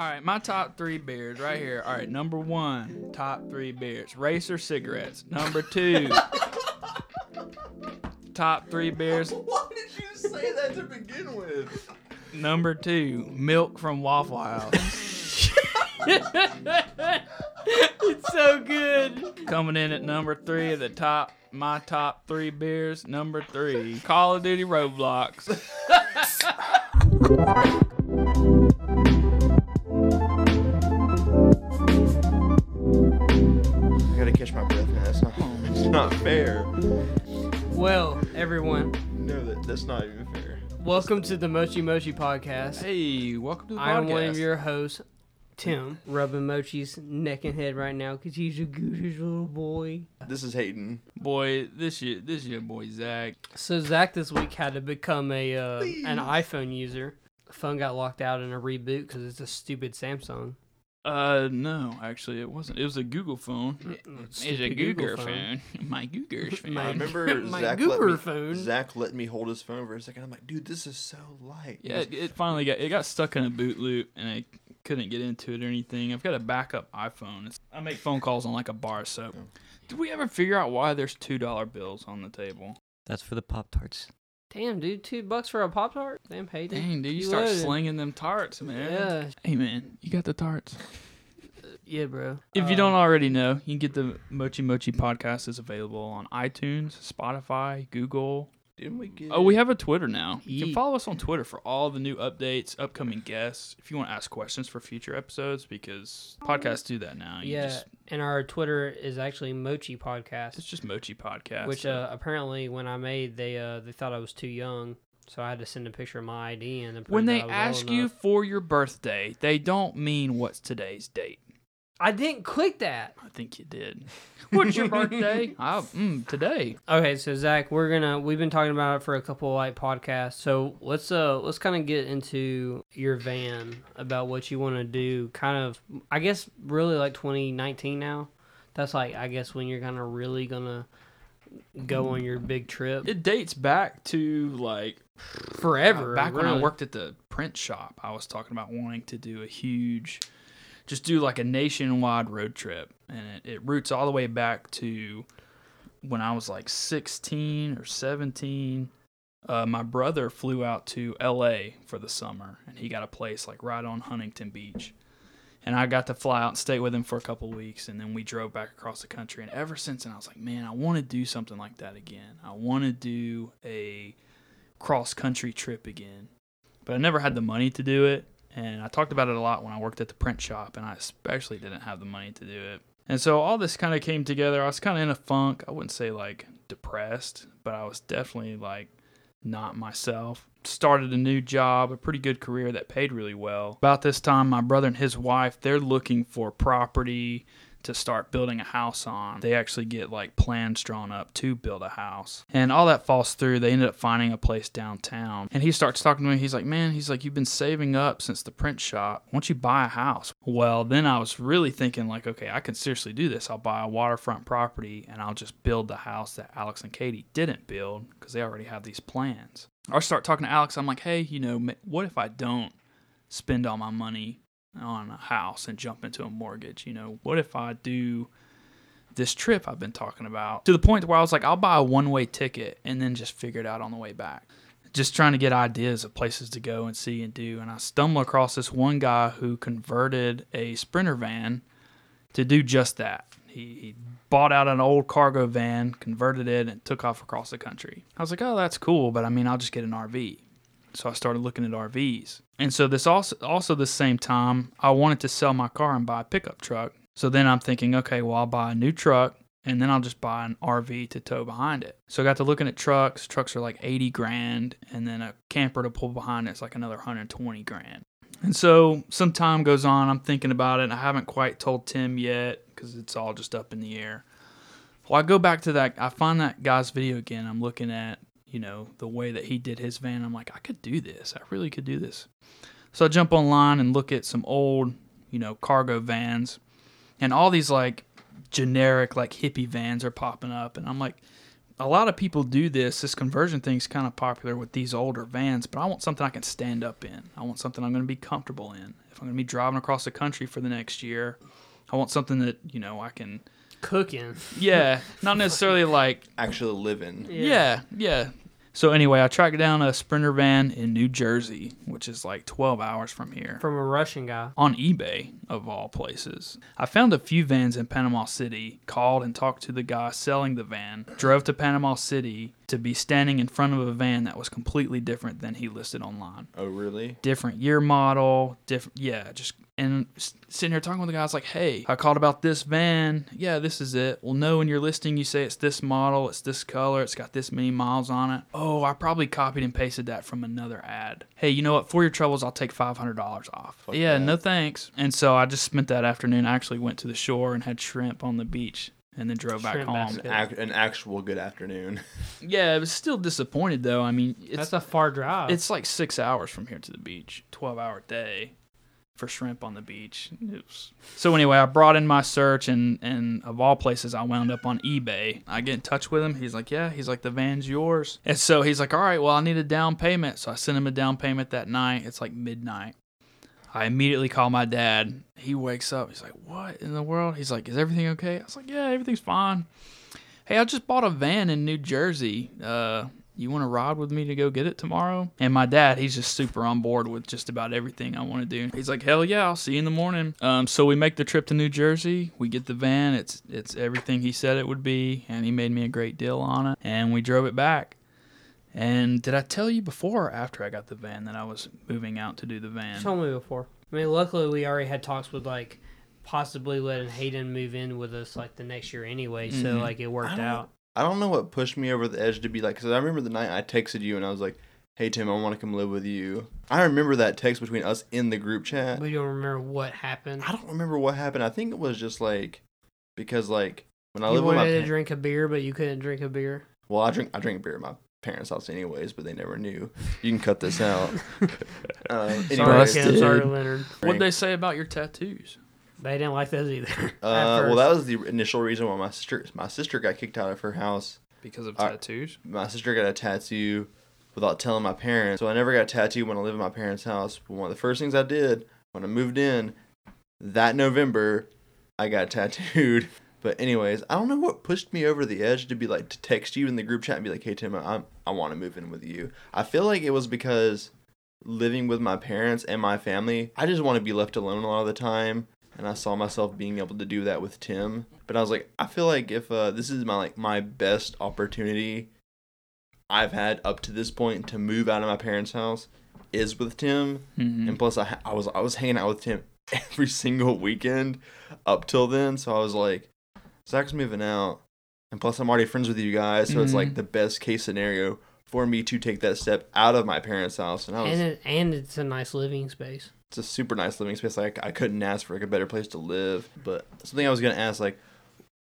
All right, my top three beers right here. All right, number one, top three beers. Racer cigarettes. Number two, top three beers. Why did you say that to begin with? Number two, milk from Waffle House. It's so good. Coming in at number three of the top, my top three beers. Number three, Call of Duty Roblox. not fair. Well, everyone, No, that, that's not even fair. welcome to the Mochi Mochi podcast. Hey, welcome to the I am one of your hosts, Tim, rubbing Mochi's neck and head right now because he's a goodish little boy. This is Hayden. Boy, this year, this year, boy Zach. So Zach this week had to become a uh, an iPhone user. Phone got locked out in a reboot because it's a stupid Samsung. Uh, no, actually, it wasn't. It was a Google phone. It's a Stupid Google phone. My Google phone. My- I remember My Zach Goober let me, phone. Zach let me hold his phone for a second. I'm like, dude, this is so light. Yeah, it, it finally got it got stuck in a boot loop, and I couldn't get into it or anything. I've got a backup iPhone. It's, I make phone calls on like a bar of soap. Did we ever figure out why there's two dollar bills on the table? That's for the Pop Tarts. Damn, dude, two bucks for a Pop Tart? Damn, Hayden. Dang, dude, you You start loaded. slinging them tarts, man. Yeah, Hey, man, you got the tarts. yeah, bro. If you Uh, don't already know, you can get the Mochi Mochi podcast is available on iTunes, Spotify, Google. Didn't we get? Oh, we have a Twitter now. You can follow us on Twitter for all the new updates, upcoming guests. If you want to ask questions for future episodes, because podcasts do that now. You yeah, just- and our Twitter is actually Mochi Podcast. it's just Mochi Podcast. Which uh, apparently, when I made, they uh, they thought I was too young, so I had to send a picture of my ID and then when they I was old ask you for your birthday, they don't mean what's today's date. I didn't click that. I think you did. What's your birthday? I, mm, today. Okay, so Zach, we're gonna we've been talking about it for a couple of like podcasts. So let's uh let's kind of get into your van about what you want to do. Kind of, I guess, really like 2019 now. That's like I guess when you're kind of really gonna go on your big trip It dates back to like forever. back when I worked at the print shop. I was talking about wanting to do a huge, just do like a nationwide road trip, and it, it roots all the way back to when I was like 16 or 17. Uh, my brother flew out to L.A. for the summer, and he got a place like right on Huntington Beach. And I got to fly out and stay with him for a couple weeks, and then we drove back across the country. And ever since then, I was like, man, I want to do something like that again. I want to do a cross country trip again. But I never had the money to do it. And I talked about it a lot when I worked at the print shop, and I especially didn't have the money to do it. And so all this kind of came together. I was kind of in a funk. I wouldn't say like depressed, but I was definitely like not myself. Started a new job, a pretty good career that paid really well. About this time, my brother and his wife, they're looking for property to start building a house on. They actually get like plans drawn up to build a house. And all that falls through. They ended up finding a place downtown. And he starts talking to me. He's like, Man, he's like, You've been saving up since the print shop. Why don't you buy a house? Well, then I was really thinking, like, okay, I can seriously do this. I'll buy a waterfront property and I'll just build the house that Alex and Katie didn't build because they already have these plans. I start talking to Alex. I'm like, Hey, you know, what if I don't spend all my money on a house and jump into a mortgage. You know, what if I do this trip I've been talking about to the point where I was like, I'll buy a one way ticket and then just figure it out on the way back. Just trying to get ideas of places to go and see and do. And I stumbled across this one guy who converted a Sprinter van to do just that. He, he bought out an old cargo van, converted it, and took off across the country. I was like, oh, that's cool, but I mean, I'll just get an RV. So I started looking at RVs. And so this also also the same time I wanted to sell my car and buy a pickup truck. So then I'm thinking, okay, well I'll buy a new truck and then I'll just buy an RV to tow behind it. So I got to looking at trucks. Trucks are like 80 grand and then a camper to pull behind it's like another 120 grand. And so some time goes on, I'm thinking about it. I haven't quite told Tim yet because it's all just up in the air. Well, I go back to that. I find that guy's video again. I'm looking at, you know, the way that he did his van. I'm like, I could do this. I really could do this. So I jump online and look at some old, you know, cargo vans. And all these like generic, like hippie vans are popping up. And I'm like, a lot of people do this. This conversion thing's kind of popular with these older vans, but I want something I can stand up in. I want something I'm going to be comfortable in. If I'm gonna be driving across the country for the next year. I want something that you know I can. Cooking. Yeah, not necessarily like Actually living. yeah, yeah. So anyway, I tracked down a Sprinter van in New Jersey, which is like 12 hours from here. From a Russian guy. on eBay, of all places. I found a few vans in Panama City, called and talked to the guy selling the van, drove to Panama City to be standing in front of a van that was completely different than he listed online. Oh really? Different year model, different, yeah, just, and sitting here talking with the guy, I like, hey, I called about this van. Yeah, this is it. Well, no, in your listing, you say it's this model, it's this color, it's got this many miles on it. Oh, I probably copied and pasted that from another ad. Hey, you know what? For your troubles, I'll take $500 off. Fuck yeah, that. no thanks. And so I just spent that afternoon. I actually went to the shore and had shrimp on the beach and then drove back home. An, ac- an actual good afternoon. Yeah, I was still disappointed though. I mean, it's That's a far drive. it's like six hours from here to the beach, twelve hour day for shrimp on the beach. Was- So anyway, I brought in my search, and and of all places, I wound up on eBay. I get in touch with him. He's like, yeah. He's like, the van's yours. And so he's like, all right, well, I need a down payment. So I sent him a down payment that night. It's like midnight. I immediately call my dad. He wakes up. He's like, "What in the world?" He's like, "Is everything okay?" I was like, "Yeah, everything's fine." Hey, I just bought a van in New Jersey. Uh, you want to ride with me to go get it tomorrow? And my dad, he's just super on board with just about everything I want to do. He's like, "Hell yeah, I'll see you in the morning." Um, so we make the trip to New Jersey. We get the van. It's it's everything he said it would be, and he made me a great deal on it. And we drove it back. And did I tell you before or after I got the van that I was moving out to do the van? Told me before. I mean, luckily we already had talks with like possibly letting Hayden move in with us like the next year anyway. So Mhm. like it worked out. I don't know what pushed me over the edge to be like, because I remember the night I texted you and I was like, "Hey Tim, I want to come live with you." I remember that text between us in the group chat. We don't remember what happened. I don't remember what happened. I think it was just like because like when I You lived with my wanted to pa- drink a beer, but you couldn't drink a beer. well, I drink I drink beer at my parents' house anyways, but they never knew. You can cut this out. uh, Sorry, anyway, Sorry, Leonard. What'd they say about your tattoos? They didn't like those either. uh, well, that was the initial reason why my sister my sister got kicked out of her house. Because of Uh, tattoos? My sister got a tattoo without telling my parents, so I never got tattooed when I lived in my parents' house. But one of the first things I did when I moved in that November, I got tattooed. But anyways, I don't know what pushed me over the edge to be like to text you in the group chat and be like, "Hey Tim, I I want to move in with you." I feel like it was because living with my parents and my family, I just want to be left alone a lot of the time, and I saw myself being able to do that with Tim. But I was like, I feel like if uh, this is my like my best opportunity I've had up to this point to move out of my parents' house is with Tim, Mhm. and plus I I was I was hanging out with Tim every single weekend up till then, so I was like, Zach's moving out, and plus I'm already friends with you guys, so it's like Mhm. the best case scenario for me to take that step out of my parents' house, and I was and it, and it's a nice living space. It's a super nice living space. Like I couldn't ask for like a better place to live. But something I was gonna ask, like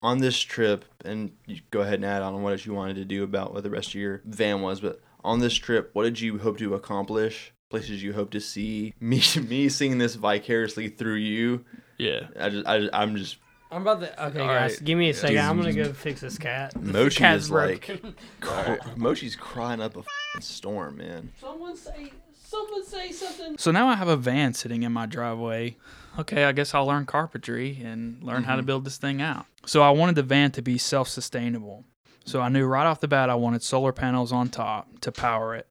on this trip, and you go ahead and add on what you wanted to do about what the rest of your van was. But on this trip, what did you hope to accomplish? Places you hope to see? Me, me seeing this vicariously through you. Yeah. I just, I, I'm just. I'm about to. Okay, All guys, right. give me a second. I'm gonna go fix this cat. The Mochi cat's is like- broken. Mochi's crying up a f***ing storm, man. Someone say. Someone say something. So now I have a van sitting in my driveway. Okay, I guess I'll learn carpentry and learn how to Mhm. build this thing out. So I wanted the van to be self sustainable. So I knew right off the bat I wanted solar panels on top to power it.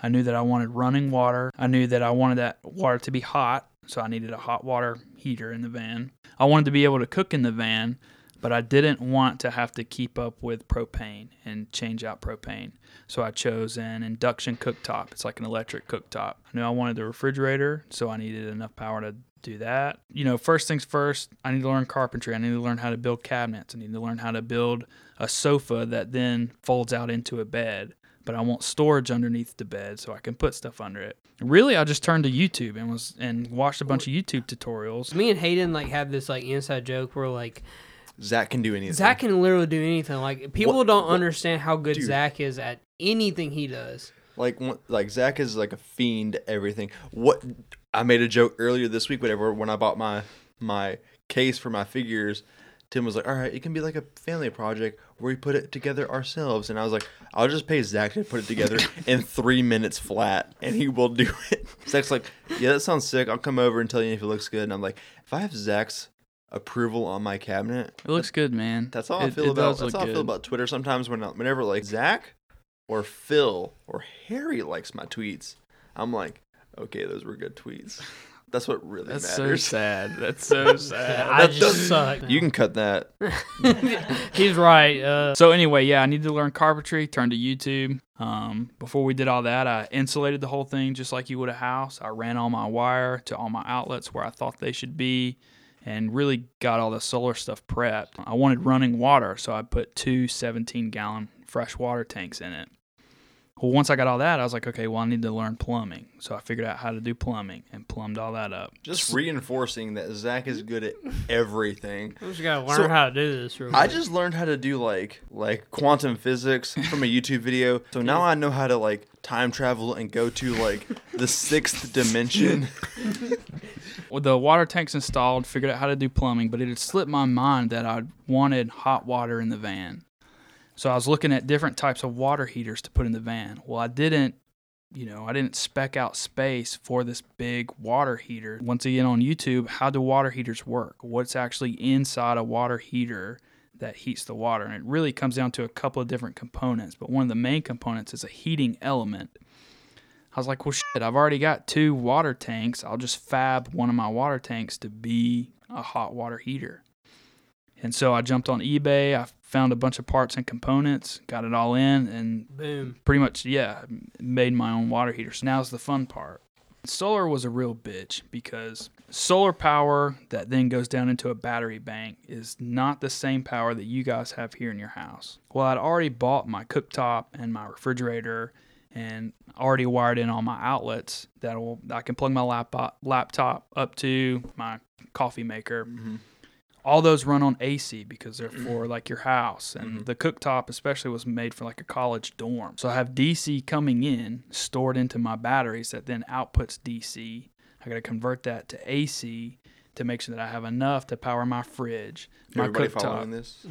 I knew that I wanted running water. I knew that I wanted that water to be hot. So I needed a hot water heater in the van. I wanted to be able to cook in the van, but I didn't want to have to keep up with propane and change out propane. So I chose an induction cooktop. It's like an electric cooktop. I knew I wanted the refrigerator, so I needed enough power to do that. You know, first things first, I need to learn carpentry. I need to learn how to build cabinets. I need to learn how to build a sofa that then folds out into a bed. But I want storage underneath the bed so I can put stuff under it. Really, I just turned to YouTube and was and watched a bunch of YouTube tutorials. Me and Hayden like have this like inside joke where like Zach can do anything. Zach can literally do anything. Like people What- don't what- understand how good Dude. Zach is at anything he does. like like Zach is like a fiend at everything. What I made a joke earlier this week, whatever, when I bought my my case for my figures. Tim was like, "All right, it can be like a family project where we put it together ourselves." And I was like, "I'll just pay Zach to put it together in three minutes flat, and he will do it." Zach's like, "Yeah, that sounds sick. I'll come over and tell you if it looks good." And I'm like, "If I have Zach's approval on my cabinet, It looks good, man. that's how I feel it about that's look how I feel about Twitter. Sometimes when whenever like Zach or Phil or Harry likes my tweets, I'm like, okay, those were good tweets. That's what really That's so sad. That's so sad. I just suck. You can cut that. He's right. Uh, So anyway, yeah, I need to learn carpentry. Turned to YouTube. Um, before we did all that, I insulated the whole thing just like you would a house. I ran all my wire to all my outlets where I thought they should be, and really got all the solar stuff prepped. I wanted running water, so I put two 17 gallon fresh water tanks in it. Well, once I got all that, I was like, okay, well, I need to learn plumbing. So I figured out how to do plumbing and plumbed all that up. Just reinforcing that Zach is good at everything. we just gotta learn So, how to do this. Real I just learned how to do like like quantum physics from a YouTube video. So now I know how to like time travel and go to like the sixth dimension. With the water tanks installed, figured out how to do plumbing, but it had slipped my mind that I wanted hot water in the van. So I was looking at different types of water heaters to put in the van. Well, I didn't, you know, I didn't spec out space for this big water heater. Once again on YouTube, how do water heaters work? What's actually inside a water heater that heats the water? And it really comes down to a couple of different components, but one of the main components is a heating element. I was like, well, shit, I've already got two water tanks. I'll just fab one of my water tanks to be a hot water heater. And so I jumped on eBay. I found a bunch of parts and components, got it all in, and boom. pretty much, yeah, made my own water heater. So now's the fun part. Solar was a real bitch because solar power that then goes down into a battery bank is not the same power that you guys have here in your house. Well, I'd already bought my cooktop and my refrigerator and already wired in all my outlets that I can plug my laptop laptop up to my coffee maker. Mm-hmm. All those run on AC because they're mm-hmm. for like your house, and mm-hmm. the cooktop especially was made for like a college dorm. So I have DC coming in stored into my batteries that then outputs DC. I got to convert that to AC to make sure that I have enough to power my fridge, my Everybody cooktop, following this?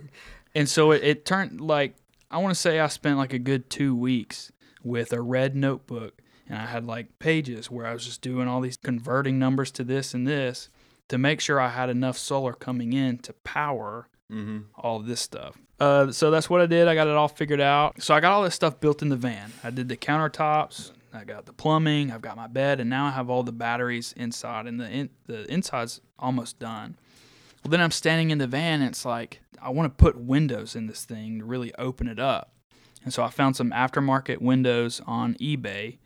and so it, it turned like I want to say I spent like a good two weeks with a red notebook, and I had like pages where I was just doing all these converting numbers to this and this to make sure I had enough solar coming in to power Mm-hmm. all this stuff. Uh, so that's what I did. I got it all figured out. So I got all this stuff built in the van. I did the countertops. I got the plumbing. I've got my bed, and now I have all the batteries inside, and the in, the inside's almost done. Well, then I'm standing in the van, and it's like I want to put windows in this thing to really open it up. And so I found some aftermarket windows on eBay,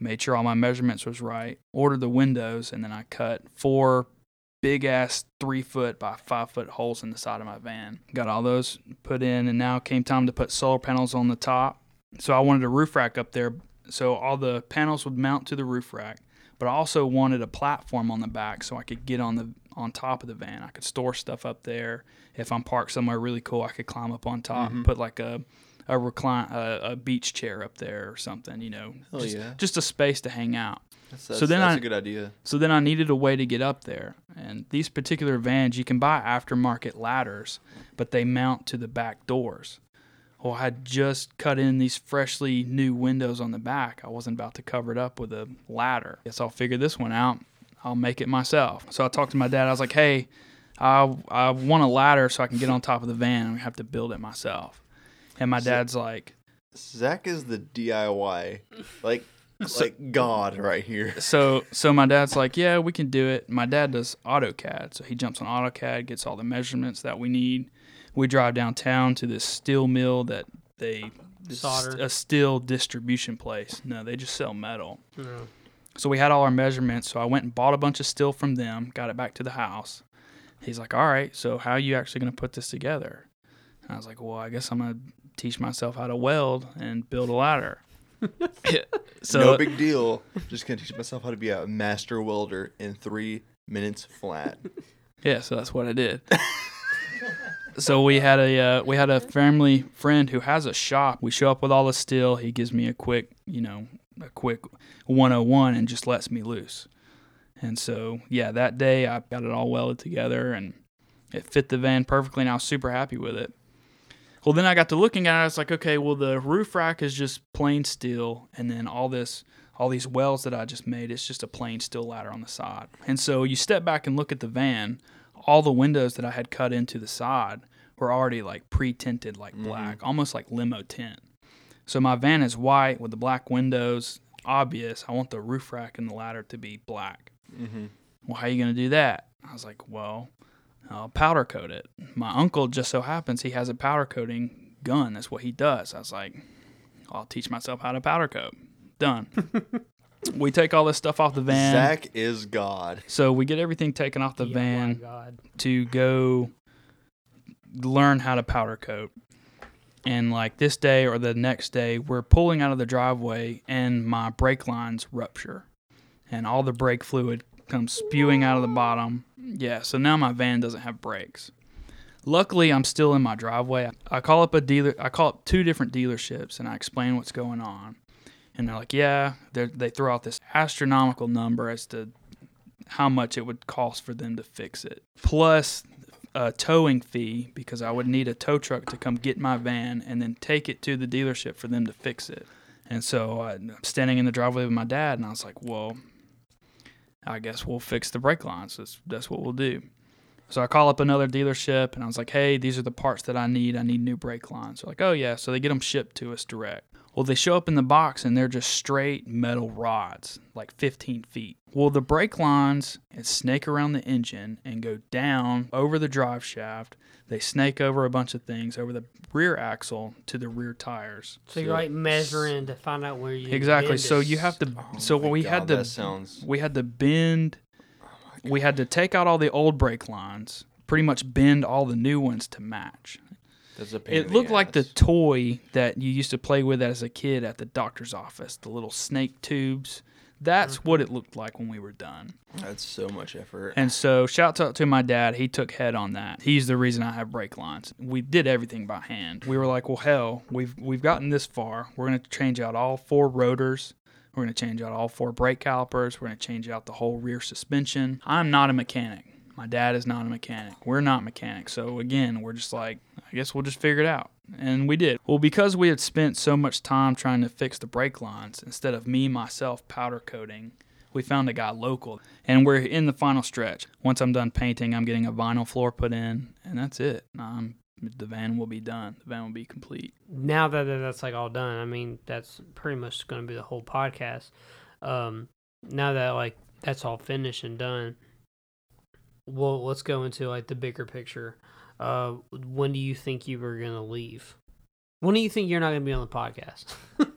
made sure all my measurements was right, ordered the windows, and then I cut four big ass three foot by five foot holes in the side of my van. Got all those put in, and now came time to put solar panels on the top. So I wanted a roof rack up there, so all the panels would mount to the roof rack. But I also wanted a platform on the back so I could get on the on top of the van. I could store stuff up there. If I'm parked somewhere really cool, I could climb up on top and mm-hmm. put like a a recline a, a beach chair up there or something. You know, just, yeah. just a space to hang out. That's, that's, So then that's I- a good idea. So then I needed a way to get up there. And these particular vans, you can buy aftermarket ladders, but they mount to the back doors. Well, I had just cut in these freshly new windows on the back. I wasn't about to cover it up with a ladder. Guess I'll figure this one out. I'll make it myself. So I talked to my dad. I was like, hey, I, I want a ladder so I can get on top of the van. I have to build it myself. And my dad's like, Zach is the DIY, like like God right here. so so my dad's like, yeah, we can do it. My dad does AutoCAD, so he jumps on AutoCAD, gets all the measurements that we need. We drive downtown to this steel mill that they this Solder. a steel distribution place. No, they just sell metal. Yeah. So we had all our measurements. So I went and bought a bunch of steel from them, got it back to the house. He's like, all right, so how are you actually going to put this together? And I was like, well, I guess I'm going to teach myself how to weld and build a ladder. so no big deal. Just gonna teach myself how to be a master welder in three minutes flat. Yeah, so that's what I did. so we had a uh, we had a family friend who has a shop. We show up with all the steel. He gives me a quick, you know, a quick 101 and just lets me loose. And so yeah, that day I got it all welded together and It fit the van perfectly, and I was super happy with it. Well, then I got to looking at it. I was like, okay, well, the roof rack is just plain steel, and then all this, all these wells that I just made, it's just a plain steel ladder on the side. And so you step back and look at the van. All the windows that I had cut into the side were already like pre-tinted, like black, almost like limo tint. So my van is white with the black windows, obvious. I want the roof rack and the ladder to be black. Mm-hmm. Well, how are you going to do that? I was like, well, I'll powder coat it. My uncle just so happens he has a powder coating gun. That's what he does. I was like, I'll teach myself how to powder coat. Done. we take all this stuff off the van. Zach is God. So we get everything taken off the Yeah, van God. to go learn how to powder coat. And like this day or the next day, we're pulling out of the driveway and my brake lines rupture. And all the brake fluid comes spewing out of the bottom. Yeah, so now my van doesn't have brakes. Luckily, I'm still in my driveway. I call up a dealer, I call up two different dealerships and I explain what's going on. And they're like, yeah, they're, they throw out this astronomical number as to how much it would cost for them to fix it. Plus a towing fee because I would need a tow truck to come get my van and then take it to the dealership for them to fix it. And so uh, I'm standing in the driveway with my dad, and I was like, well, I guess we'll fix the brake lines. That's, that's what we'll do. So I call up another dealership, and I was like, hey, these are the parts that I need. I need new brake lines. They're like, oh, yeah. So they get them shipped to us direct. Well, they show up in the box and they're just straight metal rods, like 15 feet. Well, the brake lines snake around the engine and go down over the drive shaft. They snake over a bunch of things over the rear axle to the rear tires. So you're like measuring to find out where you Exactly. bend So it. you have to. Oh so my we God, had to. That sounds. We had to bend. Oh we had to take out all the old brake lines. Pretty much bend all the new ones to match. That's a pain. in It looked like the toy that you used to play with as a kid at the doctor's office, the little snake tubes. That's what it mm-hmm. looked like when we were done. That's so much effort. And so, shout out to my dad. He took head on that. He's the reason I have brake lines. We did everything by hand. We were like, well, hell, we've we've gotten this far. We're gonna change out all four rotors. We're gonna change out all four brake calipers. We're gonna change out the whole rear suspension. I'm not a mechanic. My dad is not a mechanic. We're not mechanics. So again, we're just like, I guess we'll just figure it out. And we did. Well, because we had spent so much time trying to fix the brake lines, instead of me myself powder coating, we found a guy local. And we're in the final stretch. Once I'm done painting, I'm getting a vinyl floor put in, and that's it. Um, the van will be done. The van will be complete. now that that- that's like all done, I mean, that's pretty much going to be the whole podcast. Um, now that like that's all finished and done, well, let's go into like the bigger picture. Uh, when do you think you were gonna leave? When do you think you're not gonna be on the podcast?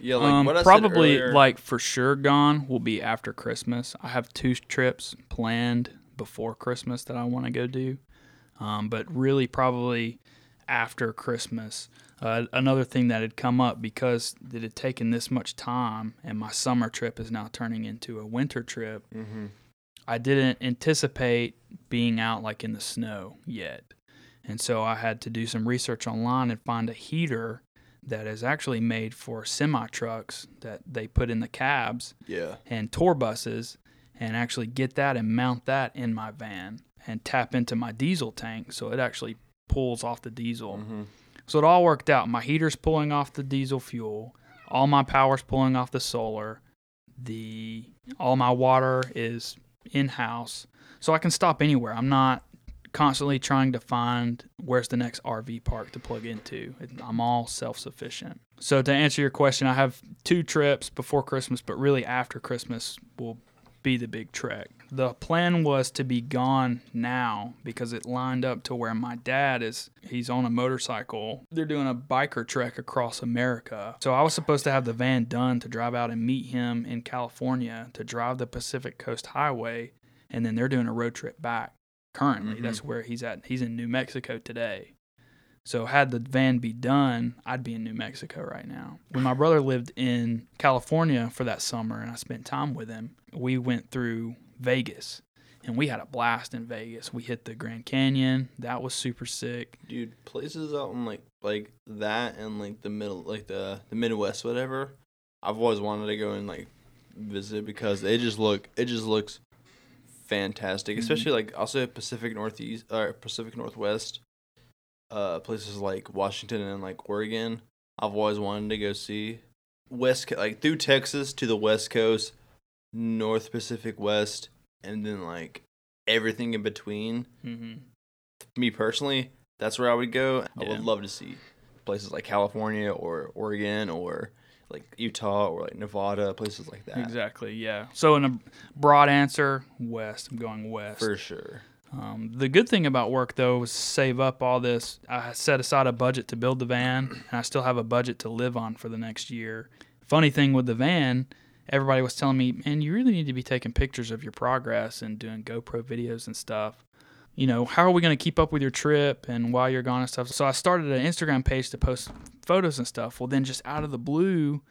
yeah, like um, what I said probably earlier- like for sure gone will be after Christmas. I have two trips planned before Christmas that I want to go do, um, but really probably after Christmas. Uh, another thing that had come up because it had taken this much time, and my summer trip is now turning into a winter trip. Mhm. I didn't anticipate being out like in the snow yet. And so I had to do some research online and find a heater that is actually made for semi trucks that they put in the cabs Yeah. and tour buses and actually get that and mount that in my van and tap into my diesel tank so it actually pulls off the diesel. Mhm. So it all worked out. My heater's pulling off the diesel fuel. All my power's pulling off the solar. The all my water is in house. So I can stop anywhere. I'm not constantly trying to find where's the next RV park to plug into. I'm all self-sufficient. So to answer your question, I have two trips before Christmas, but really after Christmas will be the big trek. The plan was to be gone now because it lined up to where my dad is. He's on a motorcycle. They're doing a biker trek across America. So I was supposed to have the van done to drive out and meet him in California to drive the Pacific Coast Highway. And then they're doing a road trip back currently. Mhm. That's where he's at. He's in New Mexico today. So had the van be done, I'd be in New Mexico right now. When my brother lived in California for that summer and I spent time with him, we went through Vegas and we had a blast in Vegas. We hit the Grand Canyon. That was super sick. Dude, places out in like like that and like the middle like the the Midwest whatever. I've always wanted to go and like visit because they just look it just looks fantastic, Mhm. especially like also Pacific Northeast or Pacific Northwest. Uh, places like Washington and like Oregon. I've always wanted to go see West like through Texas to the West Coast, North Pacific West, and then like everything in between. hmm Me personally, that's where I would go. I would love to see places like California or Oregon or like Utah or like Nevada, places like that. Exactly. Yeah. So in a broad answer, west. I'm going west. For sure. Um, the good thing about work though was save up all this. I set aside a budget to build the van, and I still have a budget to live on for the next year. Funny thing with the van, everybody was telling me, man, you really need to be taking pictures of your progress and doing GoPro videos and stuff. You know, how are we going to keep up with your trip and while you're gone and stuff? So I started an Instagram page to post photos and stuff. Well, then just out of the blue,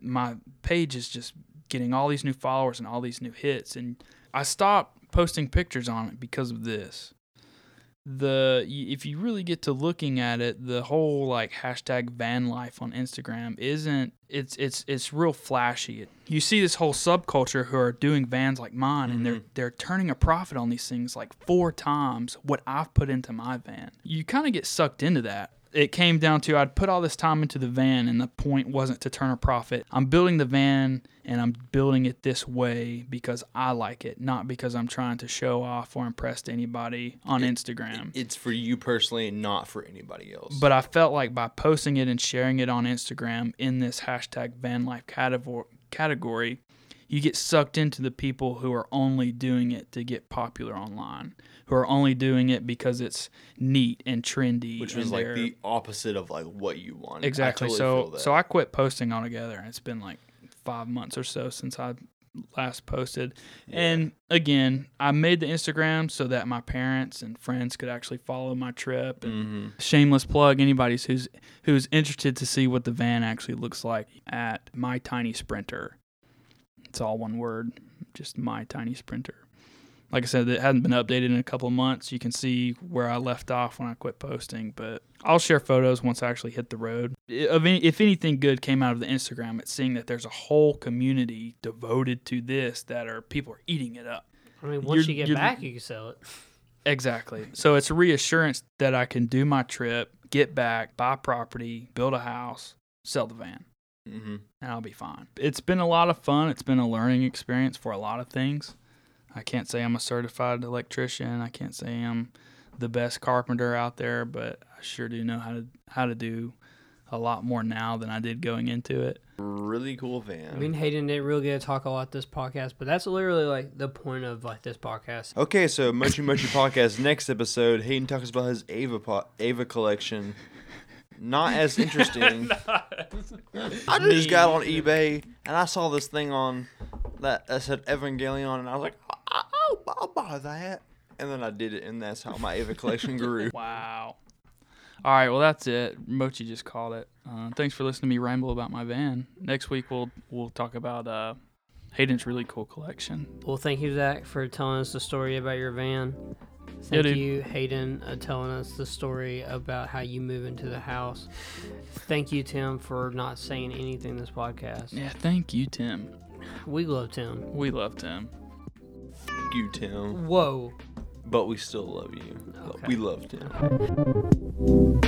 my page is just getting all these new followers and all these new hits, and I stopped posting pictures on it because of this. The if you really get to looking at it, the whole like hashtag van life on Instagram isn't it's it's it's real flashy. You see this whole subculture who are doing vans like mine, and they're Mhm. they're turning a profit on these things like four times what I've put into my van. You kind of get sucked into that it came down to I'd put all this time into the van, and the point wasn't to turn a profit. I'm building the van, and I'm building it this way because I like it, not because I'm trying to show off or impress anybody on Instagram. It's for you personally, and not for anybody else. But I felt like by posting it and sharing it on Instagram in this hashtag van life category, category, you get sucked into the people who are only doing it to get popular online, who are only doing it because it's neat and trendy. which was like the opposite of like what you want. Exactly. I totally so so I quit posting altogether. And it's been like five months or so since I last posted. And again, I made the Instagram so that my parents and friends could actually follow my trip. And hmm shameless plug, anybody's who's who's interested to see what the van actually looks like at my tiny sprinter. It's all one word, just my tiny sprinter. Like I said, it hasn't been updated in a couple of months. You can see where I left off when I quit posting, but I'll share photos once I actually hit the road. I- Of any, if anything good came out of the Instagram, it's seeing that there's a whole community devoted to this that are people are eating it up. I mean, once You're- you get back, you can sell it. Exactly. So it's a reassurance that I can do my trip, get back, buy property, build a house, sell the van, hmm and I'll be fine. It's been a lot of fun. It's been a learning experience for a lot of things. I can't say I'm a certified electrician. I can't say I'm the best carpenter out there, but I sure do know how to how to do a lot more now than I did going into it. Really cool van. I mean, Hayden didn't really get to talk a lot this podcast, but that's literally like the point of like this podcast. okay, so Mochi Mochi podcast. Next episode, Hayden talks about his Eva po- Eva collection. Not as interesting. I just got on eBay and I saw this thing on that that said Evangelion, and I was like, I- I'll, I'll buy that. And then I did it, and that's how my Eva collection grew. Wow. All right, well that's it. Mochi just called it. Uh, thanks for listening to me ramble about my van. Next week we'll we'll talk about uh, Hayden's really cool collection. Well, thank you, Zach, for telling us the story about your van. Yeah, Thank dude. you, Hayden, uh, telling us the story about how you move into the house. Thank you, Tim, for not saying anything this podcast. Yeah, thank you, Tim. We love Tim. We love Tim. Thank you, Tim. Whoa. But we still love you. Okay. We love Tim.